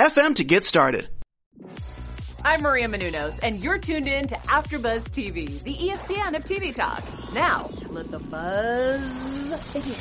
FM to get started. I'm Maria Menounos, and you're tuned in to AfterBuzz TV, the ESPN of TV talk. Now, let the buzz begin.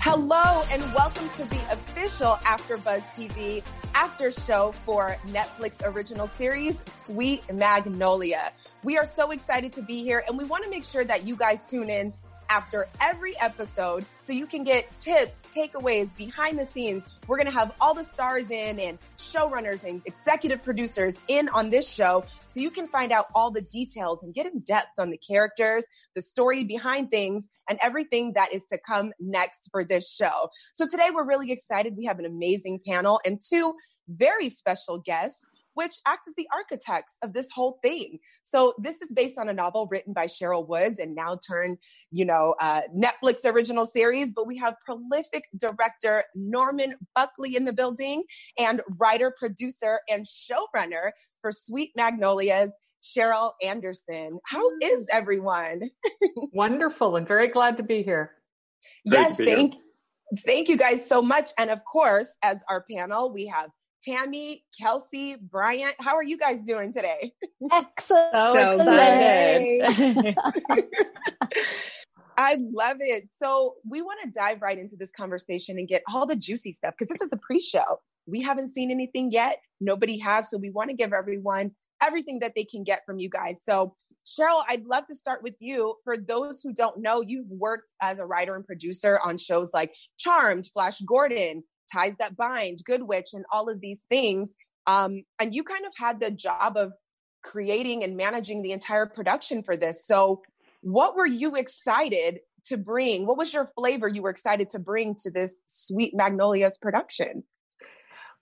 Hello, and welcome to the official AfterBuzz TV after show for Netflix original series Sweet Magnolia. We are so excited to be here, and we want to make sure that you guys tune in after every episode so you can get tips, takeaways, behind the scenes. We're going to have all the stars in and showrunners and executive producers in on this show so you can find out all the details and get in depth on the characters, the story behind things, and everything that is to come next for this show. So today we're really excited. We have an amazing panel and two very special guests which act as the architects of this whole thing. So this is based on a novel written by Sherryl Woods and now turned, you know, uh, Netflix original series. But we have prolific director Norman Buckley in the building and writer, producer, and showrunner for Sweet Magnolias. Sheryl Anderson. How is everyone? Wonderful and very glad to be here. yes, thank thank you guys so much. And of course, as our panel, we have Tammy, Kelsey, Bryant. How are you guys doing today? Excellent. So excited. I love it. So, we want to dive right into this conversation and get all the juicy stuff because this is a pre show. We haven't seen anything yet. Nobody has. So, we want to give everyone everything that they can get from you guys. So, Sheryl, I'd love to start with you. For those who don't know, you've worked as a writer and producer on shows like Charmed, Flash Gordon, ties that bind, good witch, and all of these things. Um, and you kind of had the job of creating and managing the entire production for this. So, what were you excited to bring? What was your flavor you were excited to bring to this Sweet Magnolias production?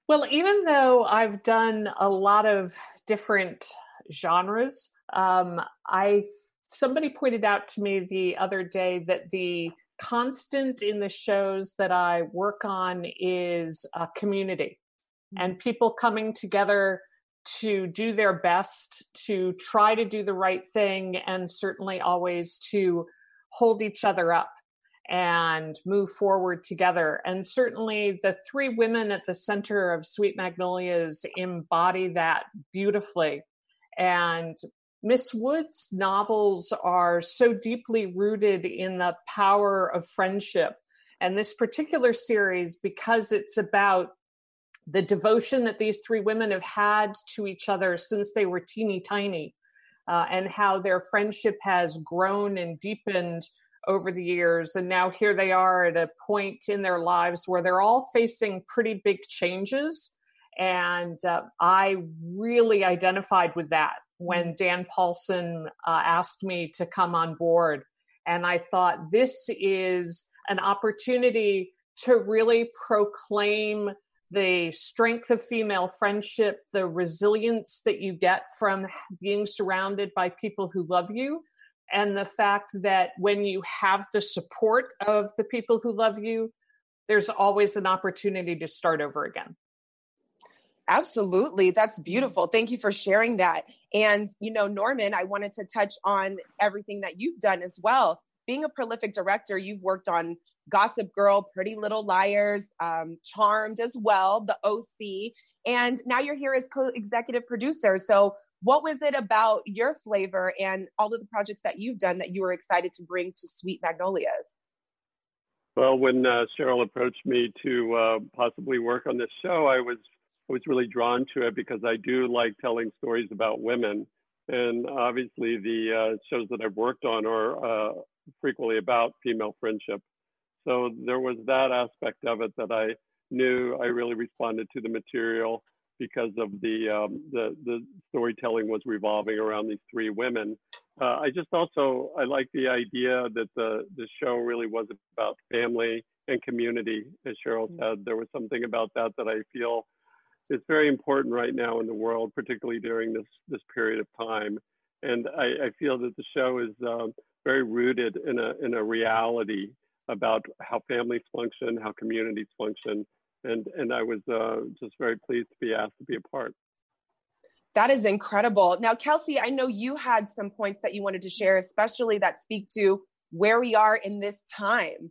Well, even though I've done a lot of different genres, um, I somebody pointed out to me the other day that the constant in the shows that I work on is a community mm-hmm. and people coming together to do their best, to try to do the right thing, and certainly always to hold each other up and move forward together. And certainly the three women at the center of Sweet Magnolias embody that beautifully. And Miss Woods' novels are so deeply rooted in the power of friendship. And this particular series, because it's about the devotion that these three women have had to each other since they were teeny tiny, uh, and how their friendship has grown and deepened over the years. And now here they are at a point in their lives where they're all facing pretty big changes. And uh, I really identified with that when. Dan Paulson uh, asked me to come on board. And I thought this is an opportunity to really proclaim the strength of female friendship, the resilience that you get from being surrounded by people who love you, and the fact that when you have the support of the people who love you, there's always an opportunity to start over again. Absolutely. That's beautiful. Thank you for sharing that. And, you know, Norman, I wanted to touch on everything that you've done as well. Being a prolific director, you've worked on Gossip Girl, Pretty Little Liars, um, Charmed as well, The OC, and now you're here as co executive producer. So, what was it about your flavor and all of the projects that you've done that you were excited to bring to Sweet Magnolias? Well, when uh, Sheryl approached me to uh, possibly work on this show, I was I was really drawn to it because I do like telling stories about women. And obviously, the uh, shows that I've worked on are uh, frequently about female friendship. So there was that aspect of it that I knew I really responded to the material because of the um, the, the storytelling was revolving around these three women. Uh, I just also I like the idea that the the show really was about family and community, as Sheryl mm. said. There was something about that that I feel is very important right now in the world, particularly during this this period of time. And I, I feel that the show is um, very rooted in a in a reality about how families function, how communities function, and and I was uh, just very pleased to be asked to be a part. That is incredible. Now, Kelsey, I know you had some points that you wanted to share, especially that speak to where we are in this time.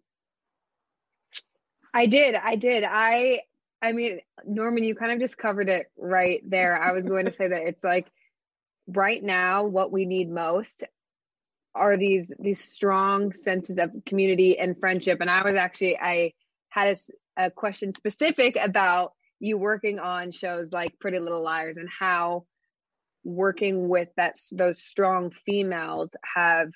I did. I did. I I mean, Norman, you kind of just covered it right there. I was going to say that it's like right now what we need most are these these strong senses of community and friendship. And I was actually I had a, a question specific about you working on shows like Pretty Little Liars and how working with that those strong females have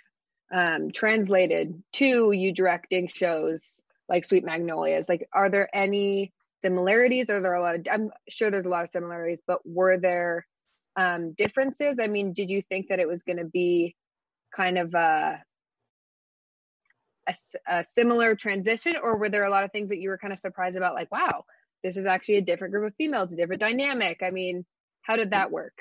um, translated to you directing shows like Sweet Magnolias. Like, are there any similarities? Are there are a lot of? I'm sure there's a lot of similarities, but were there um, differences? I mean, did you think that it was going to be kind of a, a, a similar transition, or were there a lot of things that you were kind of surprised about? Like, wow, this is actually a different group of females, a different dynamic. I mean, how did that work?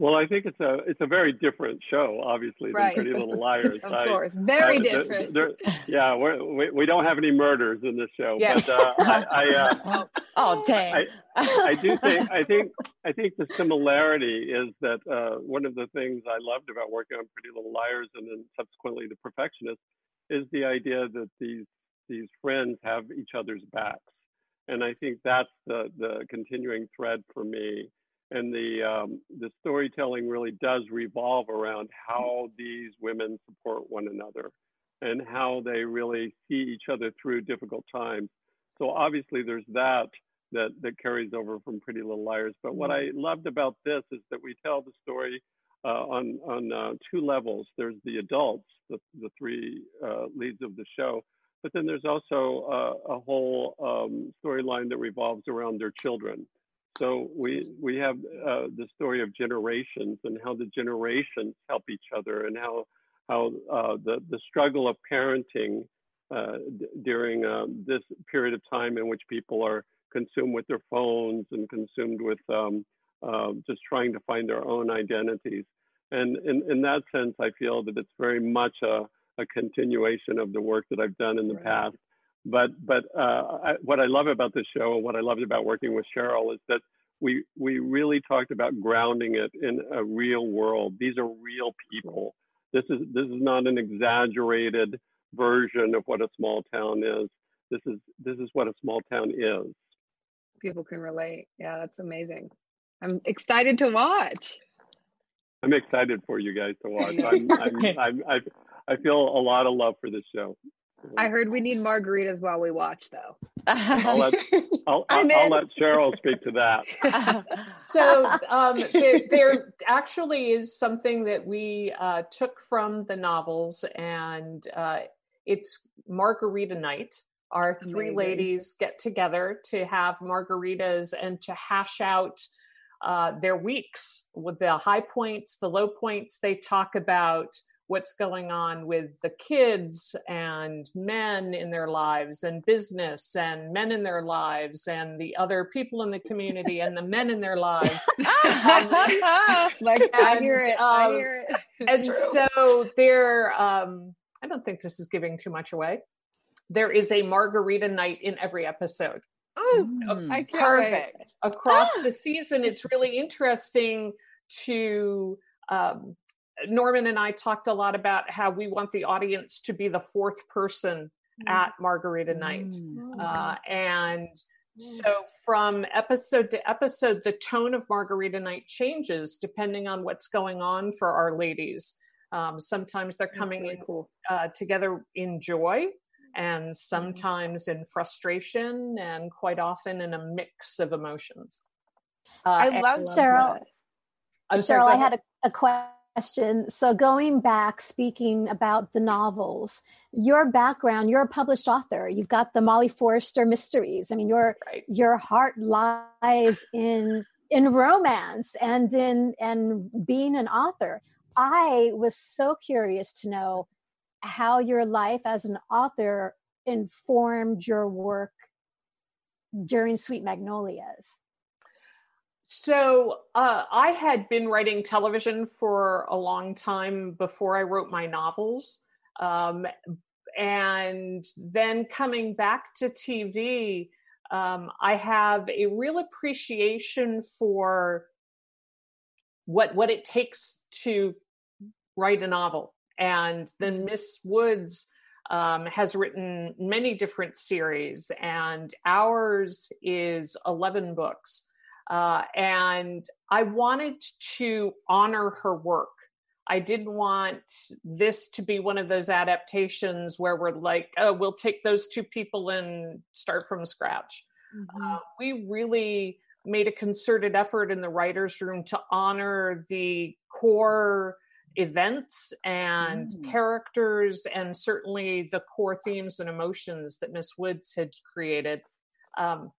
Well, I think it's a it's a very different show, obviously, right. than Pretty Little Liars. of I, course, very uh, different. They're, they're, yeah, we we don't have any murders in this show, yeah. but uh, I, I uh, oh dang, I, I, do think I think I think the similarity is that uh, one of the things I loved about working on Pretty Little Liars and then subsequently The Perfectionist is the idea that these these friends have each other's backs, and I think that's the the continuing thread for me and the um, the storytelling really does revolve around how these women support one another and how they really see each other through difficult times. So obviously there's that that that carries over from Pretty Little Liars. But what I loved about this is that we tell the story uh, on on uh, two levels. There's the adults, the the three uh, leads of the show, but then there's also uh, a whole um, storyline that revolves around their children so we we have uh, the story of generations and how the generations help each other and how how uh, the the struggle of parenting uh, d- during um, this period of time in which people are consumed with their phones and consumed with um, um just trying to find their own identities. And in, in that sense, I feel that it's very much a, a continuation of the work that I've done in the right. past but but uh, I, what I love about this show and what I loved about working with Sheryl is that we we really talked about grounding it in a real world. These are real people. This is this is not an exaggerated version of what a small town is. This is this is what a small town is. People can relate. Yeah, that's amazing. I'm excited to watch. I'm excited for you guys to watch. I'm, I'm, I'm, I, I feel a lot of love for this show. I heard we need margaritas while we watch, though. I'll let, I'll, I'll, I'll let Sheryl speak to that. so um, there, there, actually is something that we uh, took from the novels, and uh, it's margarita night. Our three Amazing. ladies get together to have margaritas and to hash out uh, their weeks with the high points, the low points. They talk about what's going on with the kids and men in their lives and business and men in their lives and the other people in the community and the men in their lives. like, I hear it. Um, I hear it. and so there, um, I don't think this is giving too much away. There is a margarita night in every episode. Oh, mm. perfect. Across the season, it's really interesting to um, Norman and I talked a lot about how we want the audience to be the fourth person mm. at Margarita Night. Mm. Uh, and so from episode to episode, the tone of Margarita Night changes depending on what's going on for our ladies. Um, sometimes they're coming really in, cool. uh, together in joy and mm-hmm. sometimes in frustration and quite often in a mix of emotions. Uh, I love Sheryl. Sheryl, I had a, a question question. So, going back, speaking about the novels, your background, you're a published author. You've got the Molly Forrester mysteries. I mean, your right. your heart lies in in romance and in and being an author. I was so curious to know how your life as an author informed your work during Sweet Magnolias. So uh, I had been writing television for a long time before I wrote my novels. Um, and then coming back to TV, um, I have a real appreciation for what what it takes to write a novel. And then mm-hmm. Miss Woods um, has written many different series, and ours is eleven books. Uh, and I wanted to honor her work. I didn't want this to be one of those adaptations where we're like, oh, we'll take those two people and start from scratch. Mm-hmm. Uh, we really made a concerted effort in the writers' room to honor the core events and mm. characters and certainly the core themes and emotions that Miss Woods had created. Um,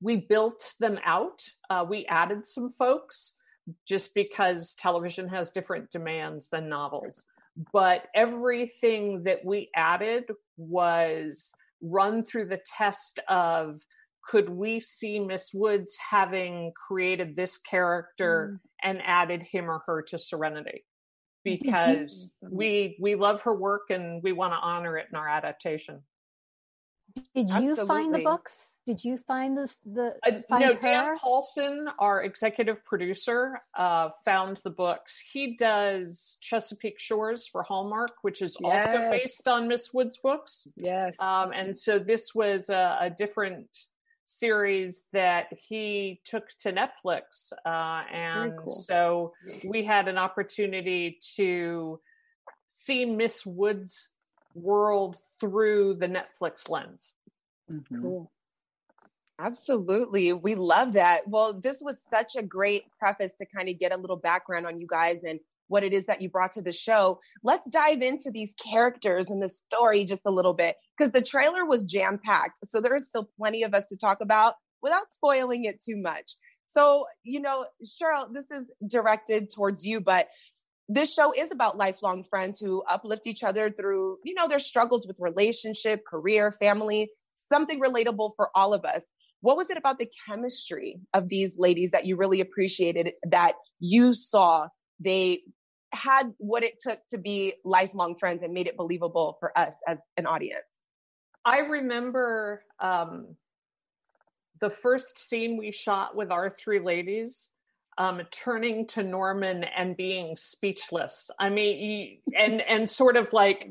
we built them out. Uh, we added some folks just because television has different demands than novels. But everything that we added was run through the test of could we see Miss Woods having created this character mm. and added him or her to Serenity? Because we we love her work and we want to honor it in our adaptation. Did you Absolutely. find the books? Did you find this the uh, find no, her? Dan Paulson, our executive producer, uh, found the books. He does Chesapeake Shores for Hallmark, which is yes. also based on Miss Woods' books. Yes. Um, and so this was a, a different series that he took to Netflix. Uh, and cool. so we had an opportunity to see Miss Woods' world through the Netflix lens. Mm-hmm. Cool. Absolutely. We love that. Well, this was such a great preface to kind of get a little background on you guys and what it is that you brought to the show. Let's dive into these characters and the story just a little bit because the trailer was jam packed. So there is still plenty of us to talk about without spoiling it too much. So, you know, Cheryl, this is directed towards you, but this show is about lifelong friends who uplift each other through, you know, their struggles with relationship, career, family, something relatable for all of us. What was it about the chemistry of these ladies that you really appreciated that you saw they had what it took to be lifelong friends and made it believable for us as an audience? I remember um, the first scene we shot with our three ladies. Um, turning to Norman and being speechless. I mean, and and sort of like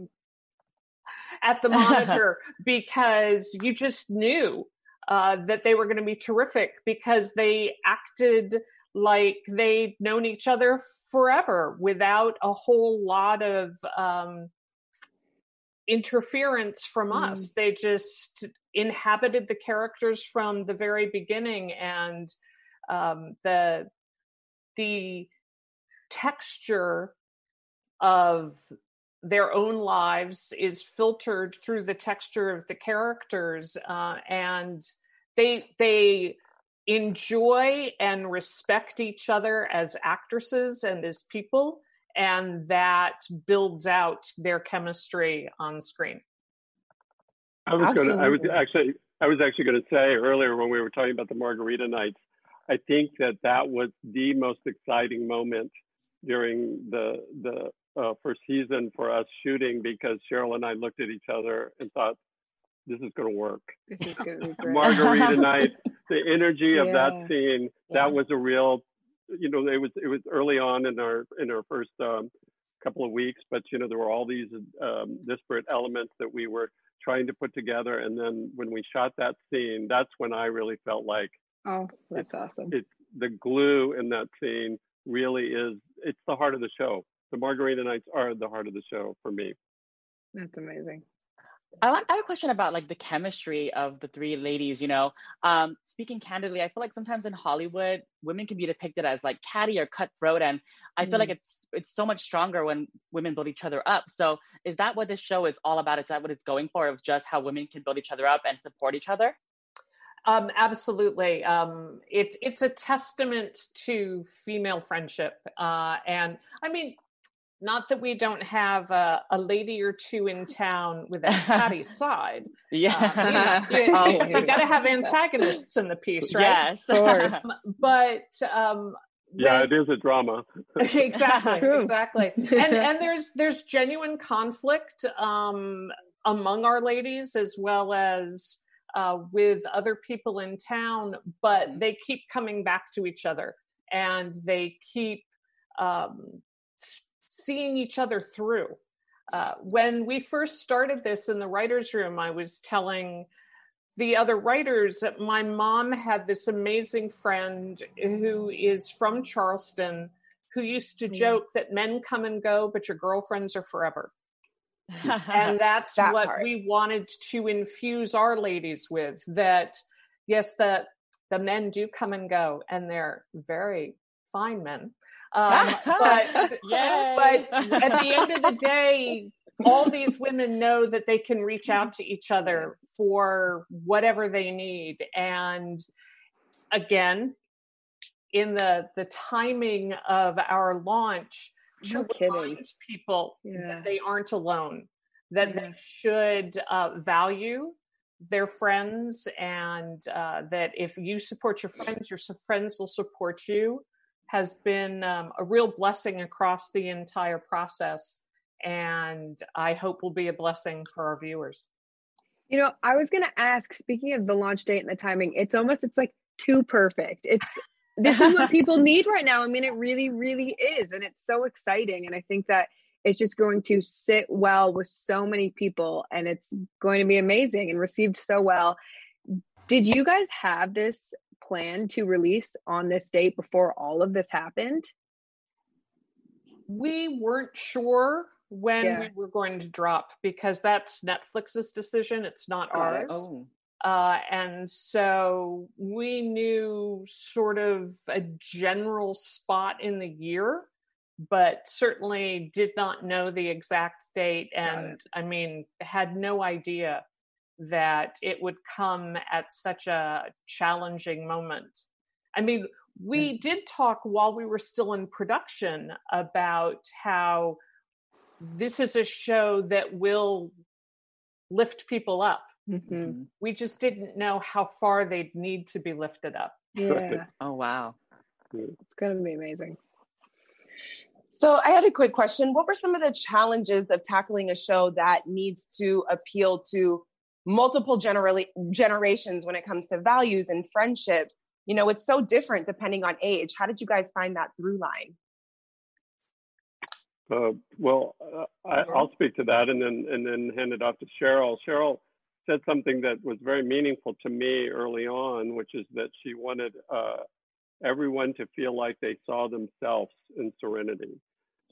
at the monitor because you just knew uh, that they were going to be terrific because they acted like they'd known each other forever without a whole lot of um, interference from mm. us. They just inhabited the characters from the very beginning, and um, the the texture of their own lives is filtered through the texture of the characters uh, and they they enjoy and respect each other as actresses and as people and that builds out their chemistry on screen. I was going to i was actually i was actually going to say earlier when we were talking about the margarita nights i think that that was the most exciting moment during the the uh, first season for us shooting because sheryl and i looked at each other and thought this is going to work. This is going to be great. Margarita night, the energy of yeah. that scene, yeah. that was a real, you know, it was it was early on in our in our first um, couple of weeks, but you know there were all these um, disparate elements that we were trying to put together, and then when we shot that scene, that's when I really felt like, oh, that's it's, awesome. It's the glue in that scene really is it's the heart of the show. The Margarita Nights are the heart of the show for me. That's amazing. I, want, I have a question about like the chemistry of the three ladies. You know, um, speaking candidly, I feel like sometimes in Hollywood, women can be depicted as like catty or cutthroat, and I mm. feel like mm. it's it's so much stronger when women build each other up. So, is that what this show is all about? Is that what it's going for? Of just how women can build each other up and support each other? Um, absolutely. Um, it, it's a testament to female friendship. Uh, and I mean, not that we don't have a, a lady or two in town with a catty side. Yeah. Um, you, you, oh. you got to have antagonists in the piece, right? Yes. but um, yeah, when, it is a drama. exactly, exactly. And and there's there's genuine conflict um, among our ladies as well as uh, with other people in town, but they keep coming back to each other and they keep um, seeing each other through. Uh, when we first started this in the writer's room, I was telling the other writers that my mom had this amazing friend who is from Charleston who used to mm. joke that men come and go, but your girlfriends are forever. And that's that what part. we wanted to infuse our ladies with that yes that the men do come and go and they're very fine men um, but but at the end of the day all these women know that they can reach out to each other for whatever they need and again in the the timing of our launch no to remind people yeah. that they aren't alone that yeah. they should uh, value their friends and uh, that if you support your friends your friends will support you has been um, a real blessing across the entire process and I hope will be a blessing for our viewers. You know, I was going to ask speaking of the launch date and the timing, it's almost it's like too perfect. It's this is what people need right now. I mean, it really really is and it's so exciting and I think that it's just going to sit well with so many people and it's going to be amazing and received so well. Did you guys have this plan to release on this date before all of this happened? We weren't sure when yeah. we were going to drop because that's Netflix's decision. It's not ours. Oh. Uh, and so we knew sort of a general spot in the year, but certainly did not know the exact date. And I mean, had no idea that it would come at such a challenging moment. I mean, we mm. did talk while we were still in production about how this is a show that will lift people up. Mm-hmm. mm-hmm. We just didn't know how far they'd need to be lifted up. Yeah. oh, wow. It's going to be amazing. So, I had a quick question. What were some of the challenges of tackling a show that needs to appeal to multiple generally, generations when it comes to values and friendships? You know, it's so different depending on age. How did you guys find that through line? Uh, well, uh, I, will speak to that and then and then hand it off to Sheryl. Sheryl said something that was very meaningful to me early on, which is that she wanted uh, everyone to feel like they saw themselves in Serenity.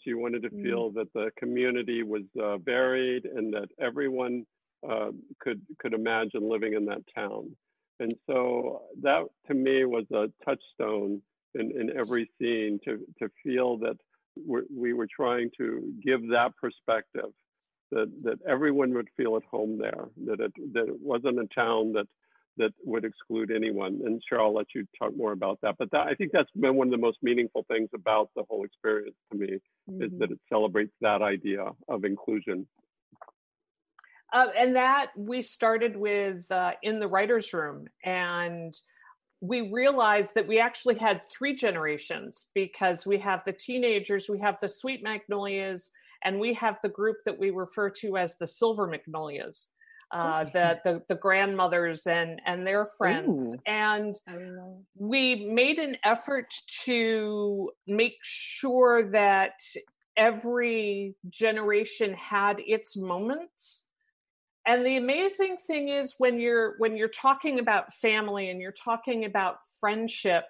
She wanted to mm. feel that the community was uh, varied and that everyone uh, could could imagine living in that town. And so that to me was a touchstone in, in every scene to to feel that we were trying to give that perspective that that everyone would feel at home there that it that it wasn't a town that that would exclude anyone and sure I'll let you talk more about that but that, I think that's been one of the most meaningful things about the whole experience to me mm-hmm. is that it celebrates that idea of inclusion uh, and that we started with uh, in the writers room and we realized that we actually had three generations because we have the teenagers, we have the sweet magnolias, and we have the group that we refer to as the silver magnolias. Uh, the, the, the grandmothers and and their friends, Ooh. and we made an effort to make sure that every generation had its moments and the amazing thing is when you're when you're talking about family and you're talking about friendship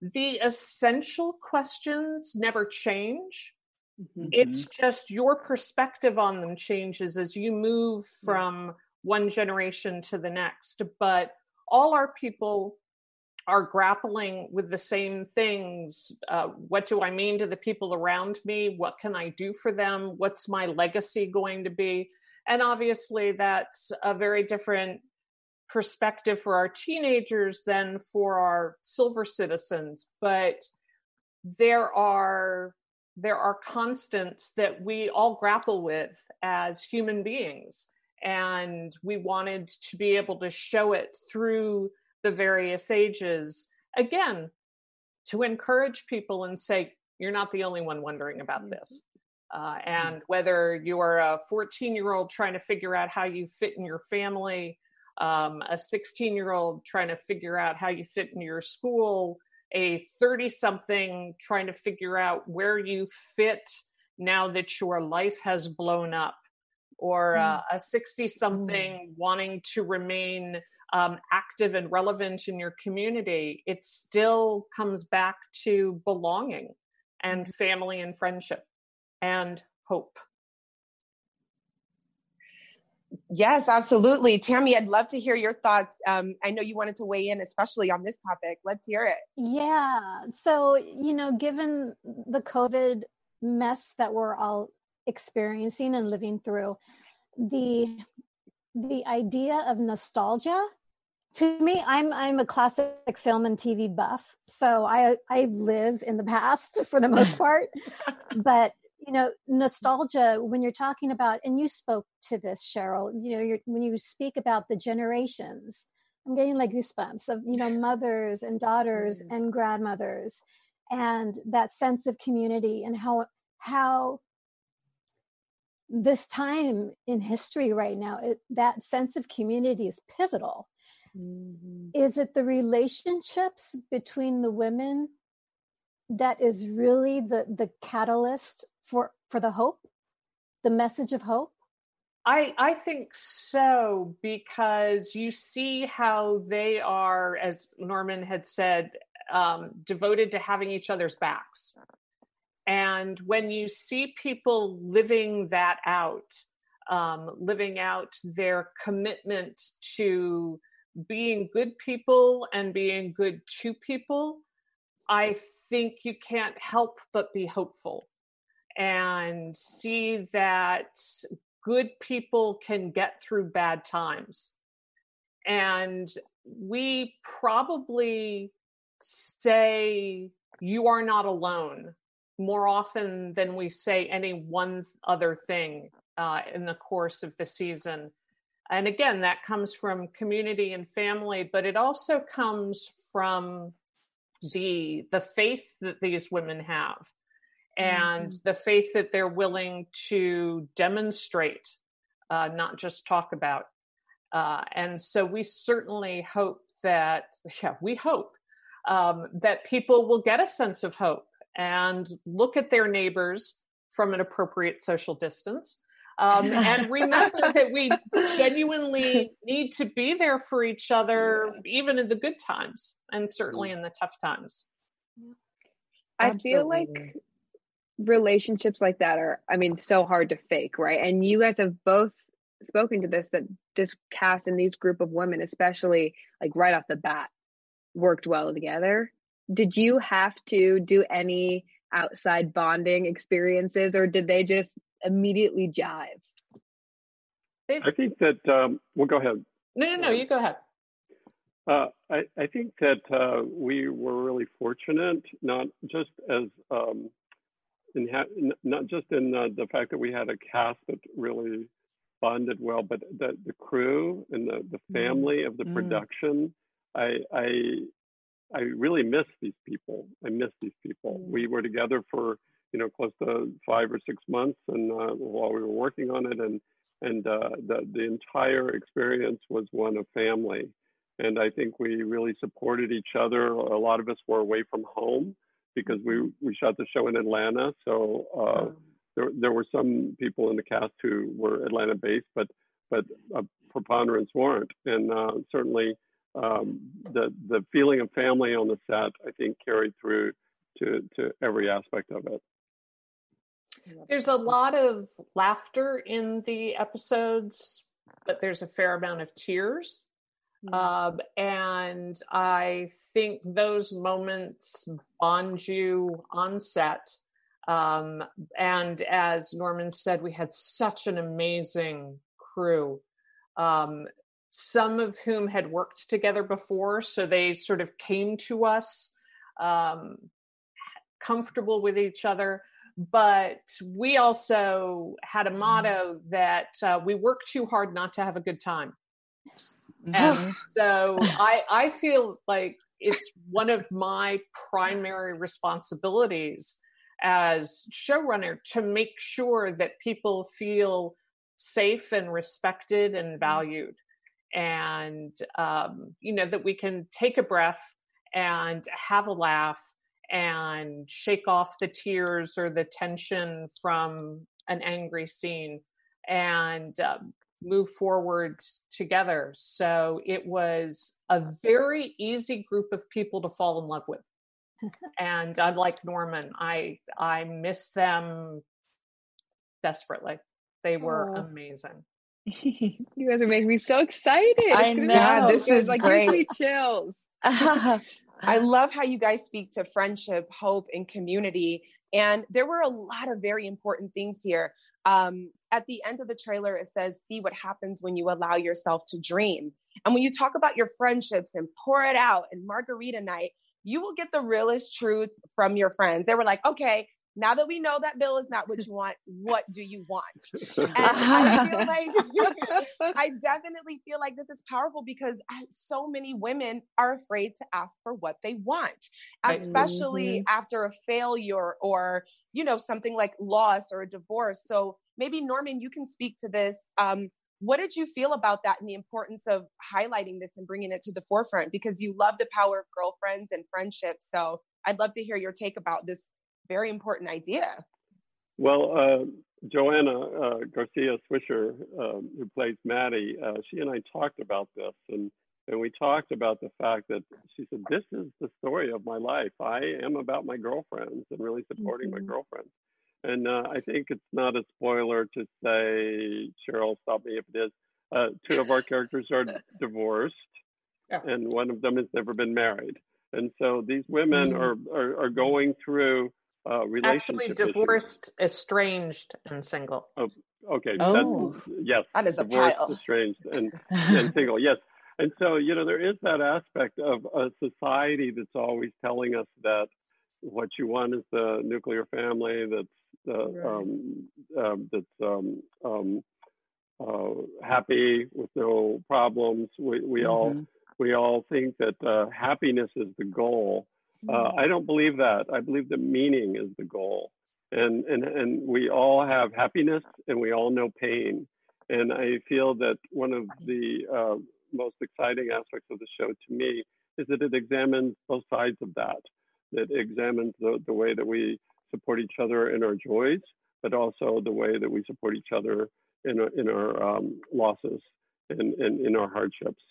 the essential questions never change mm-hmm. it's just your perspective on them changes as you move from one generation to the next but all our people are grappling with the same things uh, what do i mean to the people around me what can i do for them what's my legacy going to be and obviously, that's a very different perspective for our teenagers than for our silver citizens. But there are there are constants that we all grapple with as human beings. And we wanted to be able to show it through the various ages. Again, to encourage people and say, you're not the only one wondering about mm-hmm. this. Uh, and whether you are a 14 year old trying to figure out how you fit in your family, um, a 16 year old trying to figure out how you fit in your school, a 30 something trying to figure out where you fit now that your life has blown up, or uh, mm. a 60 something mm. wanting to remain um, active and relevant in your community, it still comes back to belonging and mm. family and friendship and hope. Yes, absolutely. Tammy, I'd love to hear your thoughts. Um, I know you wanted to weigh in, especially on this topic. Let's hear it. Yeah. So, you know, given the COVID mess that we're all experiencing and living through, the the idea of nostalgia to me i'm i'm a classic film and tv buff so i i live in the past for the most part but you know nostalgia when you're talking about and you spoke to this sheryl you know when you speak about the generations i'm getting like goosebumps of you know mothers and daughters mm. and grandmothers and that sense of community and how how this time in history right now it, that sense of community is pivotal mm-hmm. is it the relationships between the women that is really the the catalyst for for the hope the message of hope I, I think so because you see how they are, as Norman had said, um, devoted to having each other's backs. And when you see people living that out, um, living out their commitment to being good people and being good to people, I think you can't help but be hopeful and see that good people can get through bad times. And we probably say, You are not alone more often than we say any one other thing uh, in the course of the season. And again, that comes from community and family, but it also comes from the the faith that these women have and mm-hmm. the faith that they're willing to demonstrate, uh, not just talk about. Uh, and so we certainly hope that, yeah, we hope um, that people will get a sense of hope and look at their neighbors from an appropriate social distance. Um, and remember that we genuinely need to be there for each other, even in the good times and certainly in the tough times. I Absolutely. feel like relationships like that are i mean so hard to fake right? And you guys have both spoken to this that this cast and these group of women especially like right off the bat worked well together. Did you have to do any outside bonding experiences or did they just immediately jive? I think that um well go ahead. No no no you go ahead. Uh, I, I think that uh, we were really fortunate, not just as um, in ha- not just in uh, the fact that we had a cast that really bonded well, but the, the crew and the, the mm. family mm. of the mm. production. I, I I really miss these people. I miss these people. Mm. We were together for you know close to five or six months, and uh, while we were working on it, and and uh, the the entire experience was one of family. And I think we really supported each other. A lot of us were away from home, because we we shot the show in Atlanta. So uh, there there were some people in the cast who were Atlanta based, but but a preponderance weren't, and uh, certainly um, the the feeling of family on the set I think carried through to to every aspect of it. There's a lot of laughter in the episodes, but there's a fair amount of tears. Mm-hmm. Um, and I think those moments bond you on set. Um, and as Norman said, we had such an amazing crew, um, some of whom had worked together before. So they sort of came to us um, comfortable with each other. but we also had a motto that uh, we work too hard not to have a good time. And so I, I feel like it's one of my primary responsibilities as showrunner to make sure that people feel safe and respected and valued. And um, you know that we can take a breath and have a laugh and shake off the tears or the tension from an angry scene. And um, move forward together. So it was a very easy group of people to fall in love with. and unlike Norman, I I miss them desperately. They were oh. amazing. you guys are making me so excited. I know. Yeah, this is like great. gives me chills. I love how you guys speak to friendship, hope, and community. And there were a lot of very important things here. Um, at the end of the trailer, it says, See what happens when you allow yourself to dream. And when you talk about your friendships and pour it out and margarita night, you will get the realest truth from your friends. They were like, Okay, now that we know that bill is not what you want, what do you want? And I feel like I definitely feel like this is powerful because so many women are afraid to ask for what they want, especially mm-hmm. after a failure or you know something like loss or a divorce. So maybe Norman, you can speak to this. Um, what did you feel about that and the importance of highlighting this and bringing it to the forefront? Because you love the power of girlfriends and friendships. So I'd love to hear your take about this very important idea. Well, uh, Joanna uh, Garcia Swisher, um, who plays Maddie, uh, she and I talked about this, and and we talked about the fact that she said, "This is the story of my life. I am about my girlfriends and really supporting mm-hmm. my girlfriends." And uh, I think it's not a spoiler to say, Sheryl, stop me if it is. Uh, two of our characters are divorced, yeah. and one of them has never been married. And so these women mm-hmm. are, are, are going through uh, relationship actually divorced, issues. estranged, and single. Oh, okay. Oh, That's, yes. That is divorced, a pile. estranged, and, and single. Yes. And so you know there is that aspect of a society that's always telling us that what you want is the nuclear family that's uh, right. um, um, that's um, um, uh, happy with no problems. We we mm-hmm. all we all think that uh, happiness is the goal, uh. I don't believe that. I believe the meaning is the goal. And, and, and we all have happiness and we all know pain. And I feel that one of the uh, most exciting aspects of the show to me is that it examines both sides of that. It examines the, the way that we support each other in our joys, but also the way that we support each other in our, in our um, losses and, and in our hardships.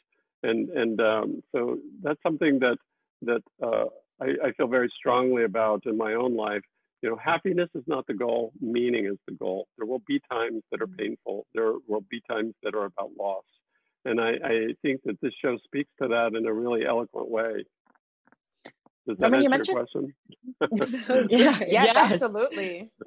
And, and um, so that's something that, that uh, I, I feel very strongly about in my own life. You know, happiness is not the goal, meaning is the goal. There will be times that are mm-hmm. painful, there will be times that are about loss. And I, I think that this show speaks to that in a really eloquent way. Does that answer mentioned... your question? yeah, yes, yes, absolutely.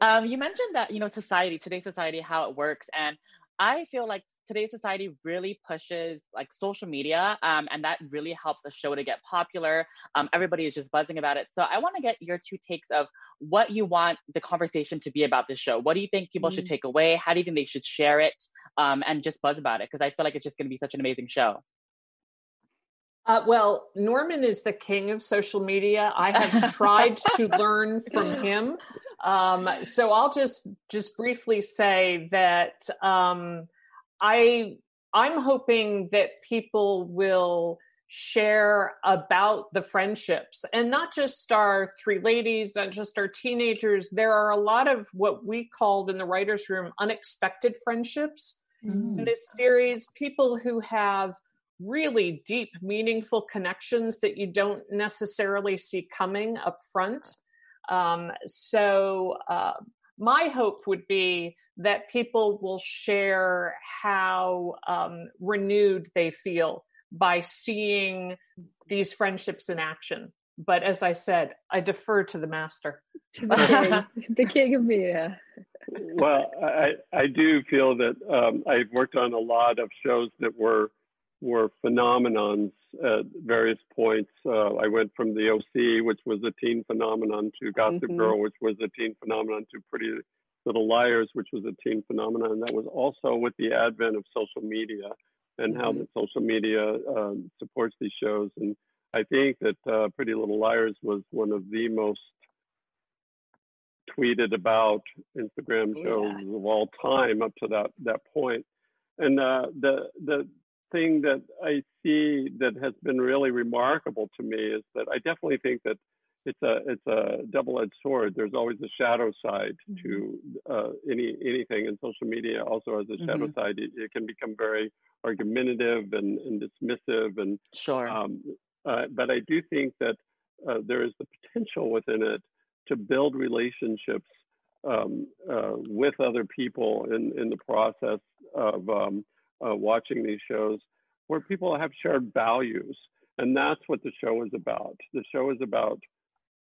Um, you mentioned that you know society, today's society, how it works, and I feel like today's society really pushes like social media, um, and that really helps a show to get popular. Um, everybody is just buzzing about it. So I want to get your two takes of what you want the conversation to be about this show. What do you think people mm. should take away? How do you think they should share it um, and just buzz about it? Because I feel like it's just going to be such an amazing show. Uh, well, Norman is the king of social media. I have tried to learn from him. Um, so I'll just just briefly say that um, I I'm hoping that people will share about the friendships and not just our three ladies, not just our teenagers. There are a lot of what we called in the writers' room unexpected friendships mm. in this series. People who have really deep, meaningful connections that you don't necessarily see coming up front. Um, so, uh, my hope would be that people will share how um, renewed they feel by seeing these friendships in action. But as I said, I defer to the master. the, king, the king of media. well, I, I do feel that um, I've worked on a lot of shows that were were phenomenons at various points. Uh, I went from the OC, which was a teen phenomenon, to Gossip mm-hmm. Girl, which was a teen phenomenon, to Pretty Little Liars, which was a teen phenomenon. And That was also with the advent of social media and mm-hmm. how the social media um, supports these shows. And I think that uh, Pretty Little Liars was one of the most tweeted about Instagram oh, shows yeah. of all time up to that that point. And uh, the the thing that I see that has been really remarkable to me is that I definitely think that it's a it's a double-edged sword. There's always a shadow side mm-hmm. to uh, any anything, and social media also has a mm-hmm. shadow side. It, it, can become very argumentative and, and dismissive, and sure. Um, uh, but I do think that uh, there is the potential within it to build relationships um, uh, with other people in, in the process of um, uh, watching these shows where people have shared values. And that's what the show is about. The show is about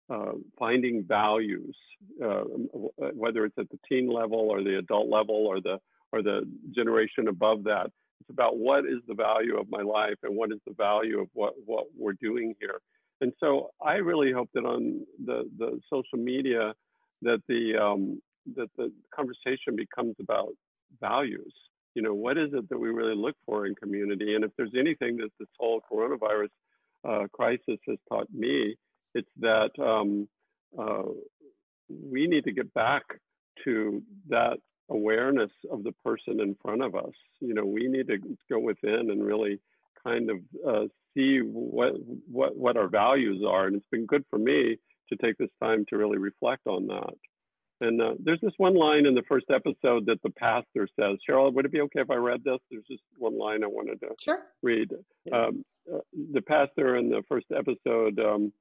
uh, finding values, uh, whether it's at the teen level or the adult level or the or the generation above that. It's about what is the value of my life and what is the value of what, what we're doing here. And so I really hope that on the, the social media that the um, that the conversation becomes about values. You know, what is it that we really look for in community? And if there's anything that this whole coronavirus uh, crisis has taught me, it's that um, uh, we need to get back to that awareness of the person in front of us. You know, we need to go within and really kind of uh, see what what what our values are, and it's been good for me to take this time to really reflect on that. And uh, there's this one line in the first episode that the pastor says. Sheryl, would it be okay if I read this? There's just one line I wanted to sure. read. Um, uh, the pastor in the first episode um,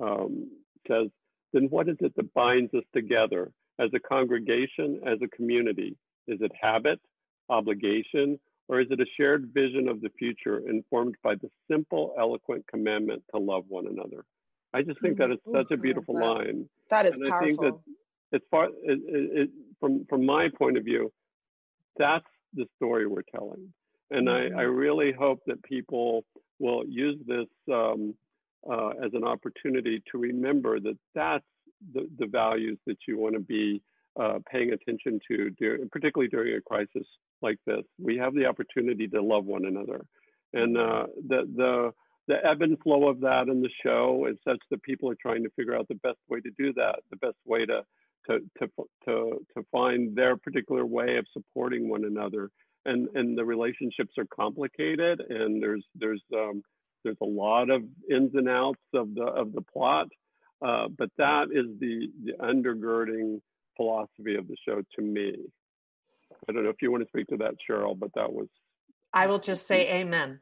um, says, "Then what is it that binds us together as a congregation, as a community? Is it habit, obligation, or is it a shared vision of the future informed by the simple, eloquent commandment to love one another? I just think that is such a beautiful line. That is and powerful. I think that as far it, it, from from my point of view, that's the story we're telling, and mm-hmm. I, I really hope that people will use this um, uh, as an opportunity to remember that that's the, the values that you want to be uh, paying attention to, particularly during a crisis like this. We have the opportunity to love one another, and uh, the the the ebb and flow of that in the show is such that people are trying to figure out the best way to do that, the best way to to to to, to find their particular way of supporting one another. And and the relationships are complicated, and there's there's um, there's a lot of ins and outs of the of the plot, uh, but that is the the undergirding philosophy of the show to me. I don't know if you want to speak to that, Sheryl, but that was. I will just say amen.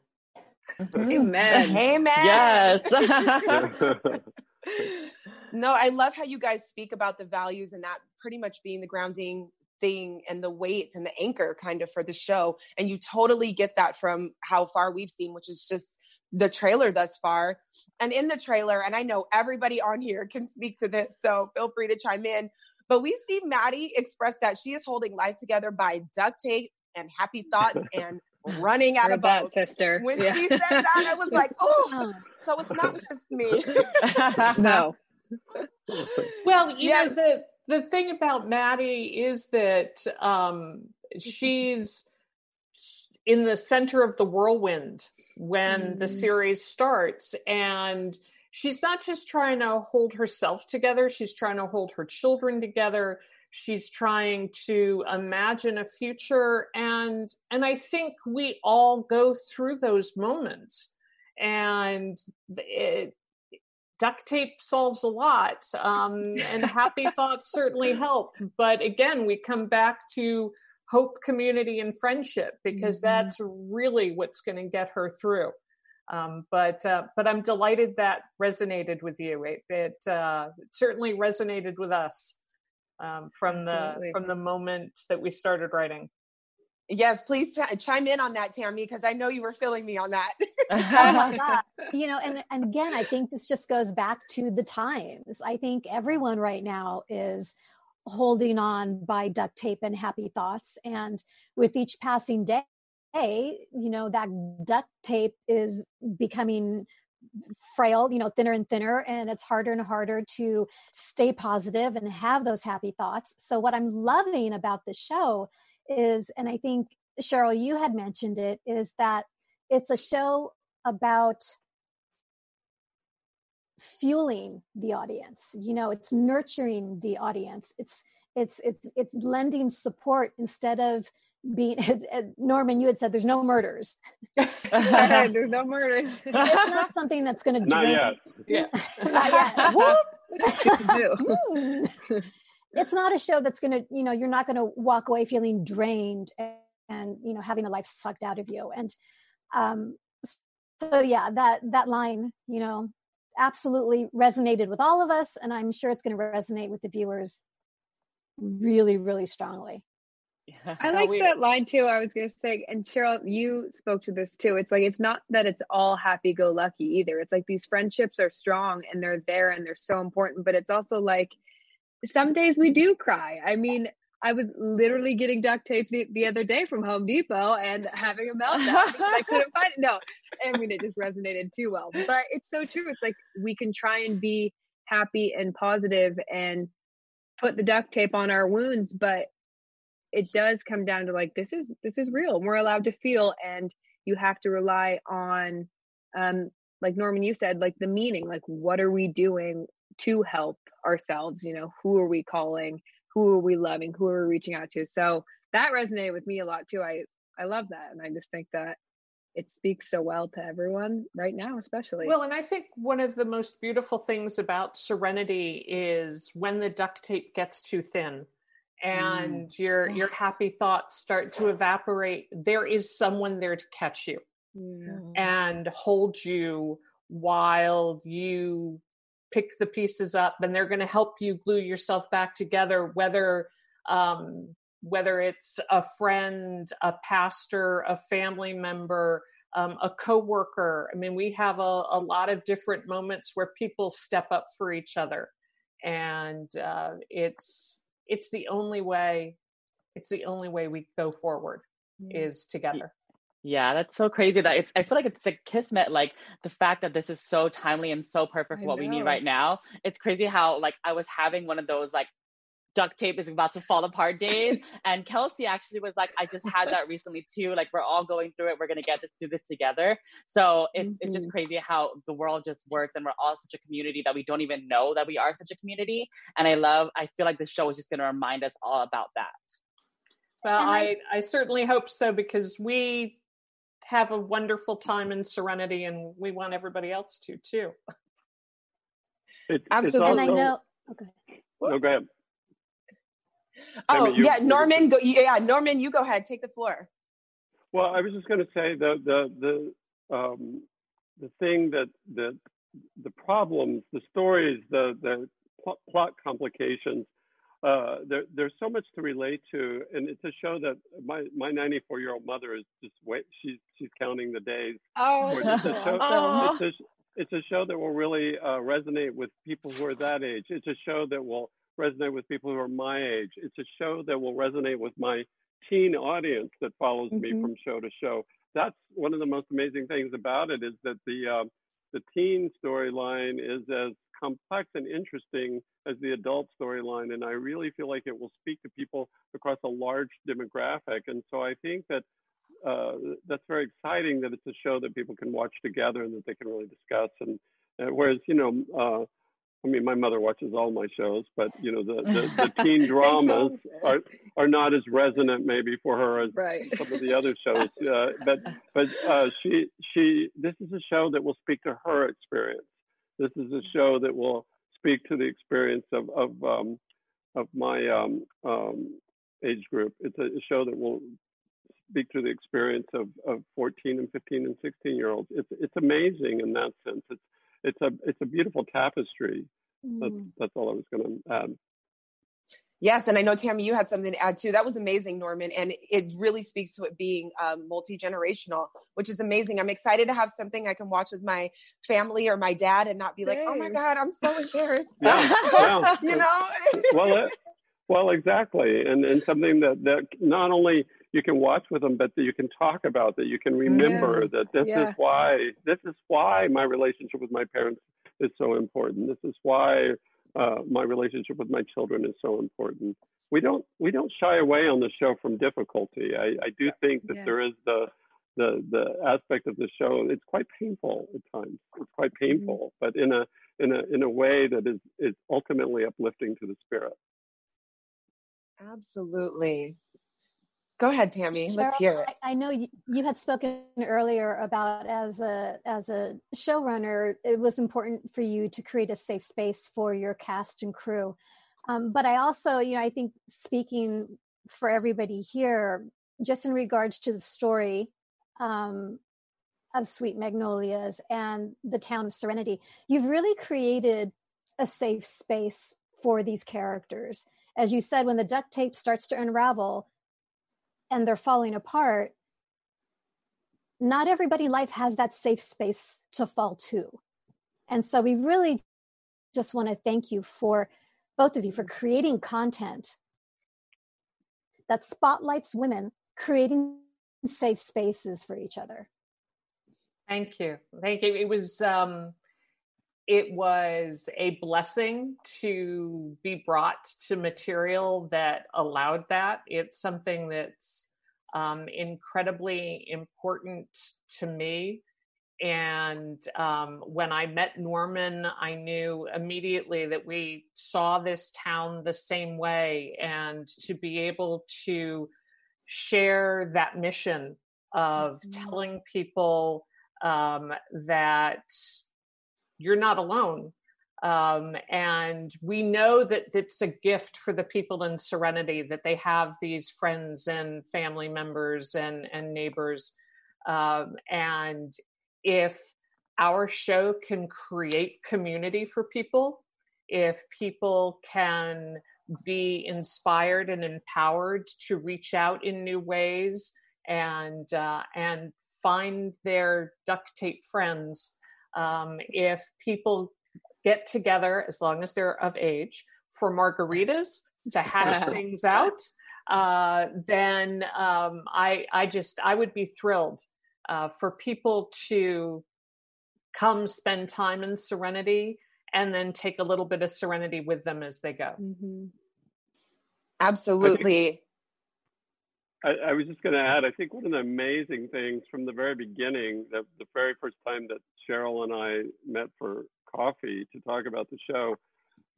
Mm-hmm. Amen. Amen. Yes. no, I love how you guys speak about the values and that pretty much being the grounding thing and the weight and the anchor kind of for the show. And you totally get that from how far we've seen, which is just the trailer thus far. And in the trailer, and I know everybody on here can speak to this, so feel free to chime in. But we see Maddie express that she is holding life together by duct tape and happy thoughts and running out of boat. That, sister. When yeah. she said that, I was like, oh, so it's not just me. no. Well, you yes. know, the the thing about Maddie is that um, she's in the center of the whirlwind when mm. the series starts and she's not just trying to hold herself together, she's trying to hold her children together. She's trying to imagine a future and and I think we all go through those moments. And it, duct tape solves a lot um, and happy thoughts certainly help but again we come back to hope community and friendship because mm-hmm. that's really what's going to get her through um, but uh, but I'm delighted that resonated with you. It, it, uh, it certainly resonated with us um, from the Absolutely. from the moment that we started writing. Yes, please t- chime in on that, Tammy, because I know you were filling me on that. oh my God. You know, and, and again, I think this just goes back to the times. I think everyone right now is holding on by duct tape and happy thoughts. And with each passing day, you know, that duct tape is becoming frail, you know, thinner and thinner, and it's harder and harder to stay positive and have those happy thoughts. So, what I'm loving about the show is, and I think Sheryl, you had mentioned it, is that it's a show about fueling the audience. You know it's nurturing the audience. It's it's it's it's lending support instead of being norman you had said there's no murders. There's no murders. It's not something that's going to not yet. Yeah not yet. It's not a show that's going to you know you're not going to walk away feeling drained and, and you know having the life sucked out of you and um so yeah that that line you know absolutely resonated with all of us and i'm sure it's going to resonate with the viewers really really strongly yeah. I like that line too. I was going to say, and Sheryl, you spoke to this too. It's like, it's not that it's all happy go lucky either. It's like these friendships are strong and they're there and they're so important, but it's also like some days we do cry. I mean, I was literally getting duct tape the, the other day from Home Depot and having a meltdown I couldn't find it. No, I mean, it just resonated too well. But it's so true. It's like we can try and be happy and positive and put the duct tape on our wounds, but it does come down to like this is this is real. We're allowed to feel, and you have to rely on, um, like Norman, you said, like the meaning. Like, what are we doing to help ourselves? You know, who are we calling? who are we loving who are we reaching out to so that resonated with me a lot too i i love that and i just think that it speaks so well to everyone right now especially well and i think one of the most beautiful things about serenity is when the duct tape gets too thin and mm. your your happy thoughts start to evaporate there is someone there to catch you mm. and hold you while you pick the pieces up and they're going to help you glue yourself back together whether um, whether it's a friend a pastor a family member um, a coworker. I mean we have a, a, lot of different moments where people step up for each other. And uh, it's it's the only way it's the only way we go forward mm-hmm. is together yeah, that's so crazy that it's I feel like it's a kismet, like the fact that this is so timely and so perfect for what we need right now. It's crazy how like I was having one of those like duct tape is about to fall apart days. and Kelsey actually was like, I just had that recently too. Like we're all going through it. We're gonna get this through this together. So it's mm-hmm. it's just mm-hmm. crazy how the world just works and we're all such a community that we don't even know that we are such a community. And I love I feel like the show is just gonna remind us all about that. Well, I, I certainly hope so because we have a wonderful time in serenity and we want everybody else to too. It, absolutely. Also, and i know okay no, go ahead. Oh you, yeah norman go yeah norman you go ahead. Take the floor. Well i was just going to say the the the um the thing that the the problems the stories the the plot complications uh, there, there's so much to relate to, and it's a show that my my 94 year old mother is just wait. She's she's counting the days. Oh, it's a show. It's a, it's a show that will really uh, resonate with people who are that age. It's a show that will resonate with people who are my age. It's a show that will resonate with my teen audience that follows mm-hmm. me from show to show. That's one of the most amazing things about it is that the uh, the teen storyline is as complex and interesting as the adult storyline. And I really feel like it will speak to people across a large demographic. And so I think that uh, that's very exciting that it's a show that people can watch together and that they can really discuss. And uh, whereas, you know, uh, I mean, my mother watches all my shows, but you know, the, the, the teen dramas are, are not as resonant maybe for her as right. some of the other shows. Uh, but but uh, she she this is a show that will speak to her experience. This is a show that will speak to the experience of of um, of my um, um, age group. It's a, show that will speak to the experience of, of 14 and 15 and 16 year olds. It's it's amazing in that sense. It's it's a it's a beautiful tapestry. Mm. That's that's all I was going to add. Yes, and I know Tammy, you had something to add too. That was amazing, Norman, and it really speaks to it being um, multi generational, which is amazing. I'm excited to have something I can watch with my family or my dad, and not be like, "Oh my God, I'm so embarrassed." yeah, yeah. you know. well, it, well, exactly, and and something that that not only you can watch with them, but that you can talk about that you can remember yeah. that this yeah. is why this is why my relationship with my parents is so important. This is why uh, my relationship with my children is so important. We don't we don't shy away on the show from difficulty. I, I do think that yeah. there is the the the aspect of the show. It's quite painful at times. It's quite mm-hmm. painful, mm-hmm. but in a in a in a way that is is ultimately uplifting to the spirit. Absolutely. Go ahead, Tammy. Sheryl, Let's hear it. I, I know you, you, had spoken earlier about as a as a showrunner, it was important for you to create a safe space for your cast and crew. Um, but I also, you know, I think speaking for everybody here, just in regards to the story um, of Sweet Magnolias and the town of Serenity, you've really created a safe space for these characters. As you said, when the duct tape starts to unravel, and they're falling apart, not everybody life has that safe space to fall to. And so we really just want to thank you for both of you for creating content that spotlights women creating safe spaces for each other. Thank you. Thank you. It was um it was a blessing to be brought to material that allowed that. It's something that's um, incredibly important to me. And um, when I met Norman, I knew immediately that we saw this town the same way. And to be able to share that mission of mm-hmm. telling people um, that you're not alone. Um, and we know that it's a gift for the people in Serenity that they have these friends and family members and, and neighbors. Um, and if our show can create community for people, if people can be inspired and empowered to reach out in new ways and uh, and find their duct tape friends um, if people get together, as long as they're of age, for margaritas to hash things out, uh, then um, I, I just, I would be thrilled uh, for people to come spend time in serenity and then take a little bit of serenity with them as they go. Mm-hmm. Absolutely. I, I was just going to add, I think one of the amazing things from the very beginning, the, the very first time that Sheryl and I met for coffee to talk about the show,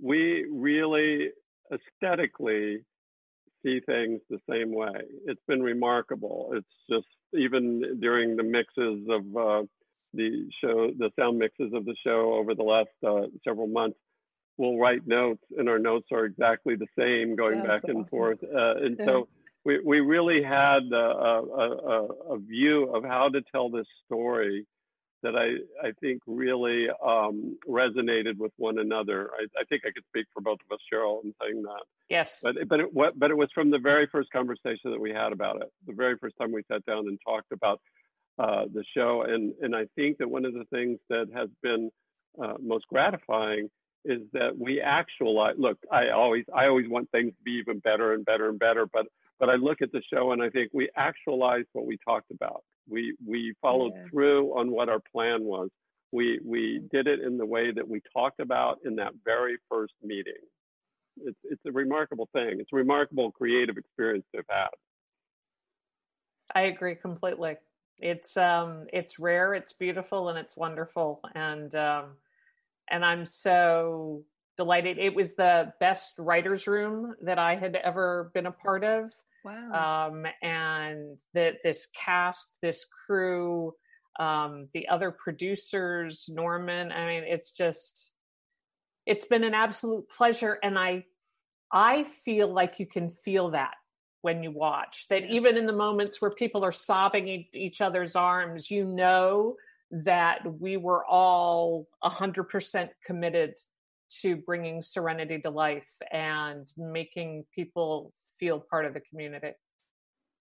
we really aesthetically see things the same way. It's been remarkable. It's just even during the mixes of uh, the show, the sound mixes of the show over the last uh, several months, we'll write notes, and our notes are exactly the same, going That's back awesome. and forth. Uh, and so we, we really had a, a, a, view of how to tell this story that I, I think really um, resonated with one another. I, I, think I could speak for both of us, Sheryl, in saying that. Yes. But but it, but it was from the very first conversation that we had about it, the very first time we sat down and talked about uh, the show, and and I think that one of the things that has been uh, most gratifying is that we actualize. Look, I always I always want things to be even better and better and better, but but I look at the show and I think we actualized what we talked about. We we followed yeah. through on what our plan was. We we did it in the way that we talked about in that very first meeting. It's it's a remarkable thing. It's a remarkable creative experience to have had. I agree completely. It's um it's rare, it's beautiful, and it's wonderful. And um and I'm so delighted. It was the best writers' room that I had ever been a part of. Wow. Um, and that this cast, this crew, um, the other producers, Norman. I mean, it's just, it's been an absolute pleasure. And I, I feel like you can feel that when you watch that even in the moments where people are sobbing in each other's arms, you know that we were all a hundred percent committed to bringing serenity to life and making people feel part of the community.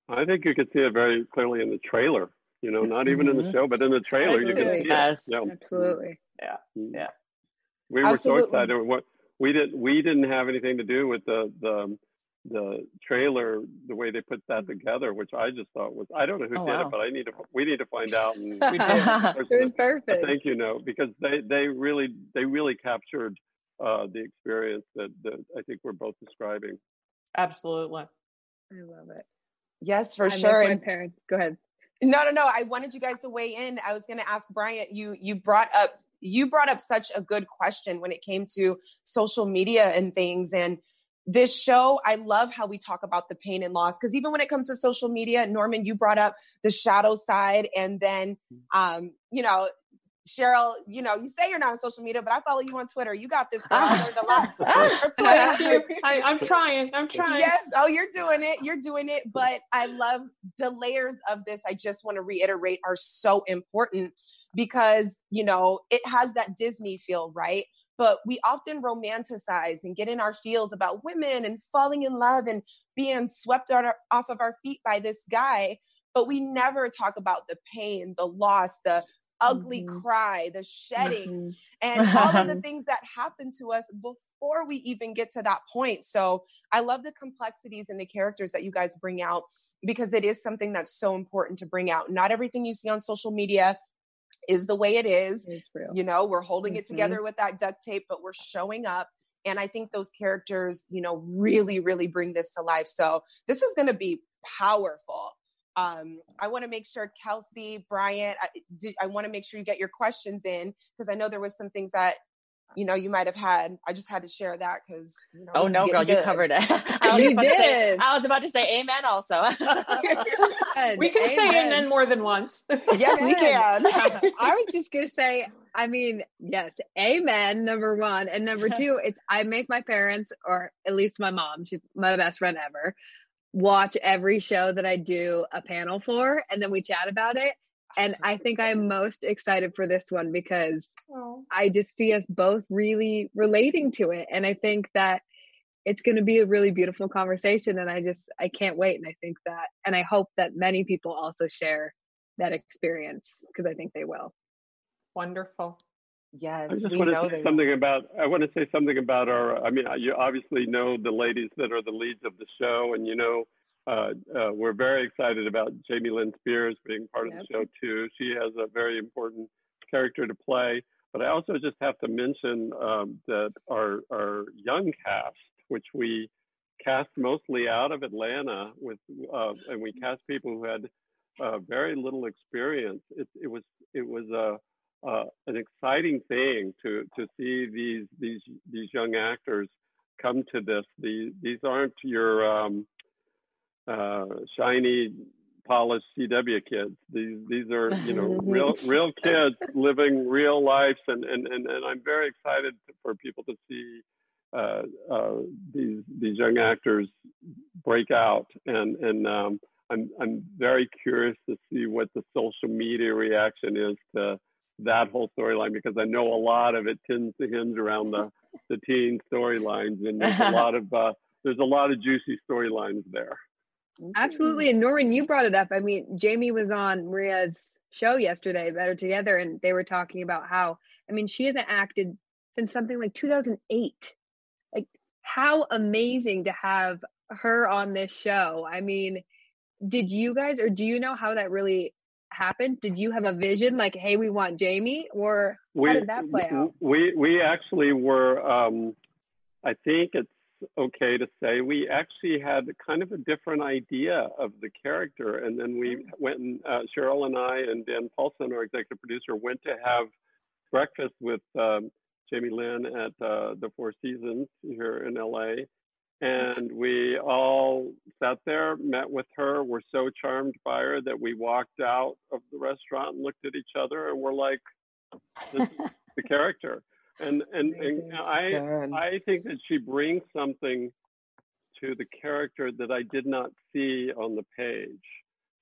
I think you could see it very clearly in the trailer. You know, not even in the mm-hmm. show, but in the trailer, absolutely. you can see yes. it. Yeah. Absolutely. Yeah. Mm-hmm. Yeah. We were absolutely. so excited. What we didn't we didn't have anything to do with the the the trailer, the way they put that together, which I just thought was I don't know who oh, did wow. it, but I need to we need to find out. And we it was perfect. Thank you, no, because they they really they really captured uh, the experience that, that I think we're both describing. Absolutely, I love it. Yes, for I sure. My parents, go ahead. No, no, no. I wanted you guys to weigh in. I was going to ask Bryant. You you brought up you brought up such a good question when it came to social media and things and this show, I love how we talk about the pain and loss because even when it comes to social media, Norman, you brought up the shadow side, and then, um, you know, Sheryl, you know, you say you're not on social media, but I follow you on Twitter. You got this. Girl. I learned a lot. I, I'm trying. I'm trying. Yes. Oh, you're doing it. You're doing it. But I love the layers of this. I just want to reiterate are so important because, you know, it has that Disney feel, right? but we often romanticize and get in our feels about women and falling in love and being swept off of our feet by this guy but we never talk about the pain the loss the ugly mm-hmm. cry the shedding mm-hmm. and all of the things that happen to us before we even get to that point so i love the complexities and the characters that you guys bring out because it is something that's so important to bring out not everything you see on social media is the way it is. You know, we're holding mm-hmm. it together with that duct tape, but we're showing up. And I think those characters, you know, really, really bring this to life. So this is going to be powerful. Um, I want to make sure Kelsey, Bryant, I, I want to make sure you get your questions in because I know there was some things that you know, you might have had. I just had to share that because. You know, oh no, girl, good. you covered it. you did. Say, I was about to say amen. Also, we can amen. say amen more than once. yes, we can. I was just gonna say. I mean, yes, amen. Number one, and number two, it's I make my parents, or at least my mom, she's my best friend ever, watch every show that I do a panel for, and then we chat about it and I think I'm most excited for this one because oh. I just see us both really relating to it. And I think that it's going to be a really beautiful conversation. And I just, I can't wait. And I think that, and I hope that many people also share that experience because I think they will. Wonderful. Yes, I just want to say something about. I want to say something about our. I mean, you obviously know the ladies that are the leads of the show, and you know uh, uh, we're very excited about Jamie Lynn Spears being part yep. of the show too. She has a very important character to play. But I also just have to mention um, that our our young cast, which we cast mostly out of Atlanta, with uh, and we cast people who had uh, very little experience. It, it was it was a uh, an exciting thing to to see these these these young actors come to this. These these aren't your um, uh, shiny, polished CW kids. These these are you know real real kids living real lives, and and and, and I'm very excited for people to see uh, uh, these these young actors break out, and and um, I'm I'm very curious to see what the social media reaction is to that whole storyline because I know a lot of it tends to hinge around the the teen storylines, and there's a lot of uh, there's a lot of juicy storylines there. Absolutely. And Norman, you brought it up. I mean, Jamie was on Maria's show yesterday, Better Together, and they were talking about how, I mean, she hasn't acted since something like 2008. Like, how amazing to have her on this show. I mean, did you guys, or do you know how that really happened? Did you have a vision like, hey, we want Jamie, or we, how did that play out? We, we actually were, um, I think it's okay to say, we actually had kind of a different idea of the character. And then we mm. went and uh, Sheryl and I and Dan Paulson, our executive producer, went to have breakfast with um, Jamie Lynn at uh, the Four Seasons here in LA. And we all sat there, met with her. We're so charmed by her that we walked out of the restaurant and looked at each other and we're like, this is the character and and, and I I think that she brings something to the character that I did not see on the page.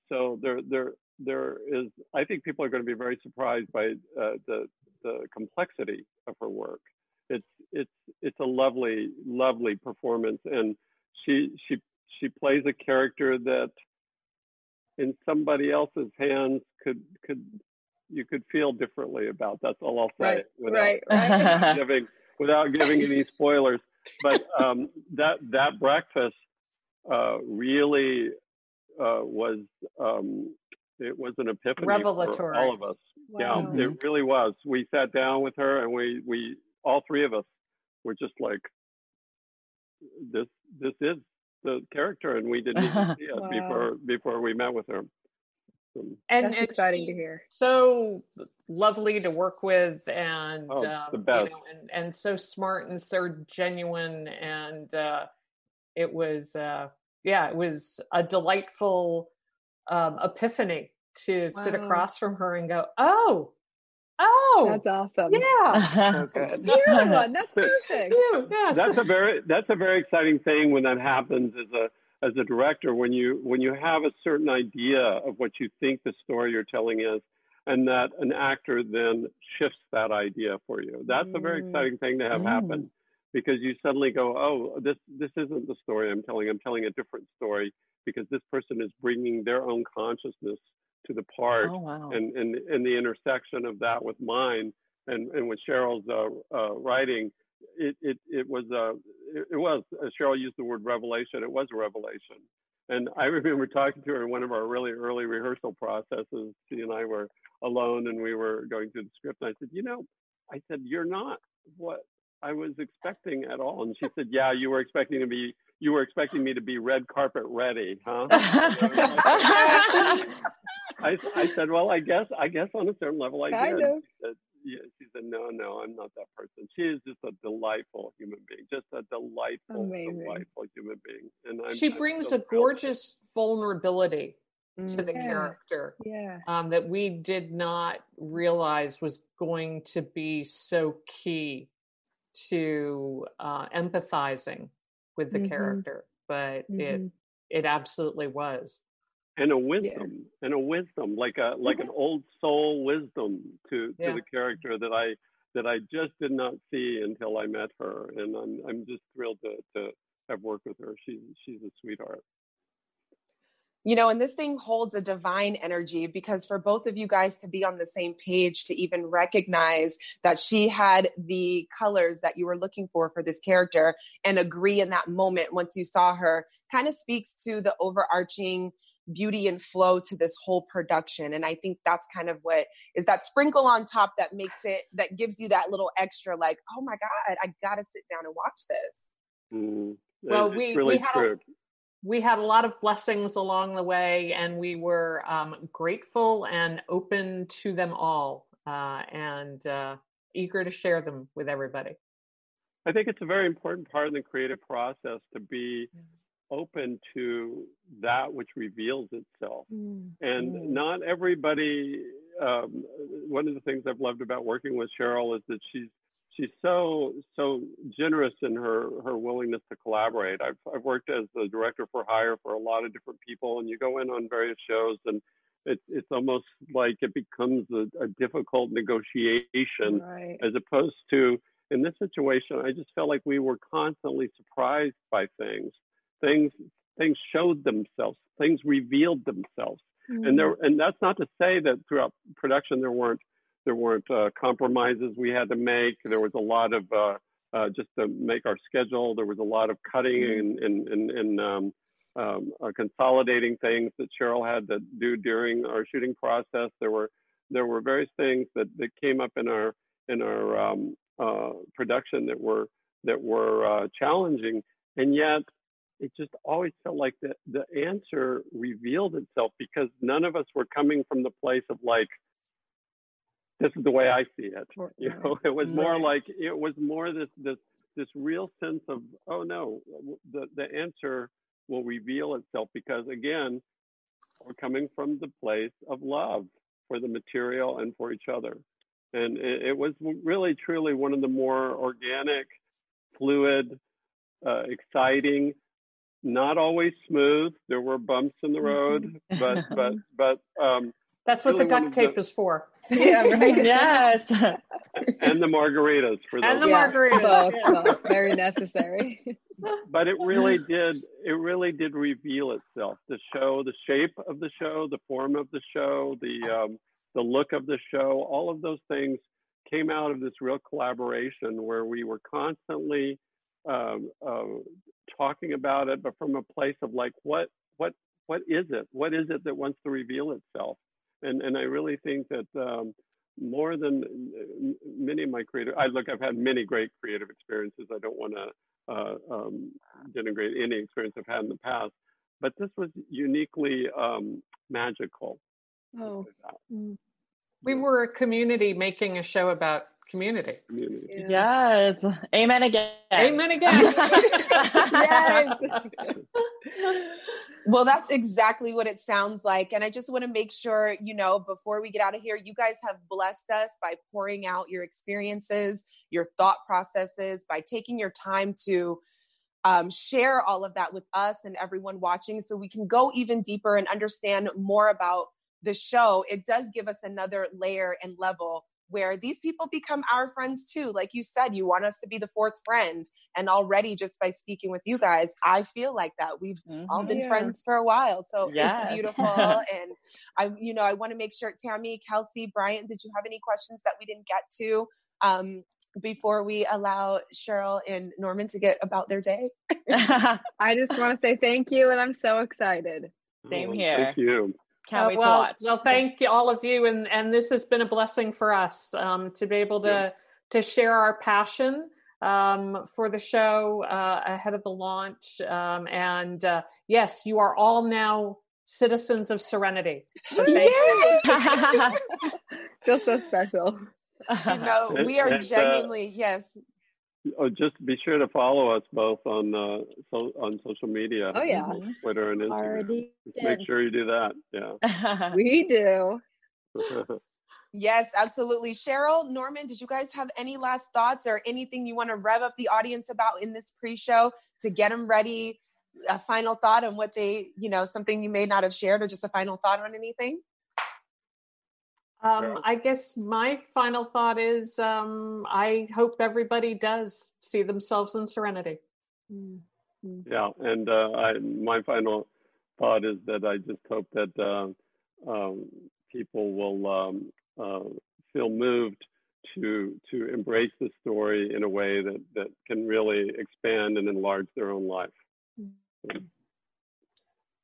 So there there there is I think people are going to be very surprised by uh, the the complexity of her work. It's it's it's a lovely lovely performance, and she she she plays a character that in somebody else's hands could could you could feel differently about. That's all I'll say right, without, right, right. giving without giving any spoilers. But um, that that breakfast uh, really uh, was um, it was an epiphany Revelatory. for all of us. Wow. Yeah, it really was. We sat down with her, and we we all three of us were just like, this this is the character, and we didn't even see it Wow. before before we met with her. So, and That's and exciting to hear. So lovely to work with, and Oh, um, the you best. know, and and so smart and so genuine, and uh, it was uh, yeah, it was a delightful um, epiphany to sit across from her and go, oh, oh, That's awesome. yeah, So good. You're the one. That's perfect. you, yeah, so- that's a very that's a very exciting thing when that happens as a as a director when you when you have a certain idea of what you think the story you're telling is and that an actor then shifts that idea for you that's a very Mm. exciting thing to have Mm. happen because you suddenly go oh this this isn't the story i'm telling i'm telling a different story because this person is bringing their own consciousness to the part Oh wow. and and and the intersection of that with mine and and with Sheryl's uh, uh, writing, it it it was uh it, it was uh, Sheryl used the word revelation. It was a revelation, and I remember talking to her in one of our really early rehearsal processes. She and I were alone, and we were going through the script. And I said, you know, I said you're not what I was expecting at all. And she said, yeah, you were expecting to be you were expecting me to be red carpet ready, huh? I, I said, well, I guess, I guess on a certain level, I Kind did. of. She said, yeah, she said, no, no, I'm not that person. She is just a delightful human being, just a delightful, Amazing. delightful human being. And I'm, she I'm brings so a gorgeous vulnerability to the Yeah. character. Yeah. um, that we did not realize was going to be so key to uh, empathizing with the Mhm. character, but it Mhm. it absolutely was. And a wisdom and a wisdom like a like an old soul wisdom to to Yeah. the character that I that I just did not see until I met her, and I'm I'm just thrilled to to have worked with her. She's she's a sweetheart. You know, and this thing holds a divine energy because for both of you guys to be on the same page, to even recognize that she had the colors that you were looking for for this character and agree in that moment once you saw her, kind of speaks to the overarching beauty and flow to this whole production. And I think that's kind of what is that sprinkle on top that makes it, that gives you that little extra, like, oh my God, I gotta sit down and watch this. Mm. Well, we- really we had a- We had a lot of blessings along the way, and we were um, grateful and open to them all, uh, and uh, eager to share them with everybody. I think it's a very important part of the creative process to be open to that which reveals itself. And Mm. not everybody. Um, one of the things I've loved about working with Sheryl is that she's she's so so generous in her her willingness to collaborate. I've I've worked as the director for hire for a lot of different people, and you go in on various shows and. It's it's almost like it becomes a, a difficult negotiation Right. as opposed to in this situation i just felt like we were constantly surprised by things things things showed themselves things revealed themselves. And there and that's not to say that throughout production there weren't there weren't uh, compromises we had to make. There was a lot of uh, uh, just to make our schedule there was a lot of cutting and and and, and um, um, uh, consolidating things that sheryl had to do during our shooting process. There were there were various things that, that came up in our in our um, uh, production that were that were uh, challenging, and yet it just always felt like the the answer revealed itself because none of us were coming from the place of like this is the way I see it. You know, it was more like it was more this this this real sense of oh no, the the answer will reveal itself because again, we're coming from the place of love for the material and for each other. And it, it was really, truly one of the more organic, fluid, uh, exciting, not always smooth. There were bumps in the road, but but but um, That's what Really the duct of the- tape is for. Yeah, right. yes. and the margaritas for those. And those. the margaritas, Both, both. Very necessary. but it really did it really did reveal itself the show the shape of the show the form of the show the um, the look of the show all of those things came out of this real collaboration where we were constantly um, uh, talking about it, but from a place of like, what, what, what is it? What is it that wants to reveal itself? And and I really think that um, more than many of my creative, I look, I've had many great creative experiences. I don't want to uh, um, denigrate any experience I've had in the past, but this was uniquely um, magical. Oh. Mm. We were a community making a show about community. community. Yes. Amen again. Amen again. yes. well, that's exactly what it sounds like. And I just want to make sure, you know, before we get out of here, you guys have blessed us by pouring out your experiences, your thought processes, by taking your time to um, share all of that with us and everyone watching so we can go even deeper and understand more about the show. It does give us another layer and level where these people become our friends too. Like you said, you want us to be the fourth friend. And already just by speaking with you guys, I feel like that. We've mm-hmm. all been yeah. friends for a while. So yeah. it's beautiful. and I, you know, I want to make sure Tammy, Kelsey, Bryant, did you have any questions that we didn't get to? Um, before we allow Sheryl and Norman to get about their day? I just want to say thank you and I'm so excited. Same here. Thank you. Can't uh, wait well, to watch. Well, thank you, all of you, and and this has been a blessing for us um, to be able to yeah. to share our passion um, for the show uh, ahead of the launch. Um, and uh, yes, you are all now citizens of Serenity. So thank you. Feel so special. You know, we are uh, genuinely yes Oh, just be sure to follow us both on uh, so, on social media. Oh yeah. Twitter and Instagram. make sure you do that. Yeah, we do. yes, absolutely. Sheryl, Norman, did you guys have any last thoughts or anything you want to rev up the audience about in this pre-show to get them ready? A final thought on what they, you know, something you may not have shared, or just a final thought on anything. Um, I guess my final thought is um, I hope everybody does see themselves in serenity. Mm-hmm. Yeah, and uh, I, my final thought is that I just hope that uh, um, people will um, uh, feel moved to to embrace the story in a way that that can really expand and enlarge their own life. Mm-hmm.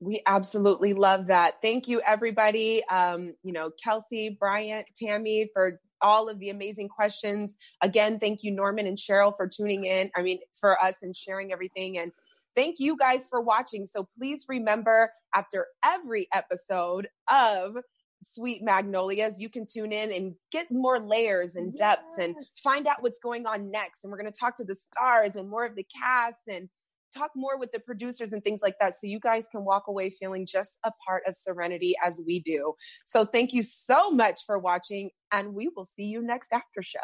We absolutely love that. Thank you, everybody. Um, you know, Kelsey, Bryant, Tammy, for all of the amazing questions. Again, thank you, Norman and Sheryl, for tuning in. I mean, for us and sharing everything. And thank you guys for watching. So please remember after every episode of Sweet Magnolias, you can tune in and get more layers and depths and find out what's going on next. And we're going to talk to the stars and more of the cast and talk more with the producers and things like that so you guys can walk away feeling just a part of Serenity as we do. So thank you so much for watching and we will see you next after show.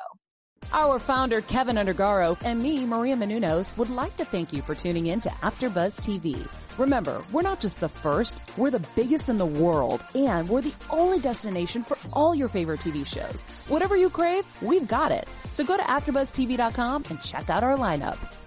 Our founder, Kevin Undergaro, and me, Maria Menounos, would like to thank you for tuning in to AfterBuzz TV. Remember, we're not just the first, we're the biggest in the world, and we're the only destination for all your favorite TV shows. Whatever you crave, we've got it. So go to AfterBuzzTV.com and check out our lineup.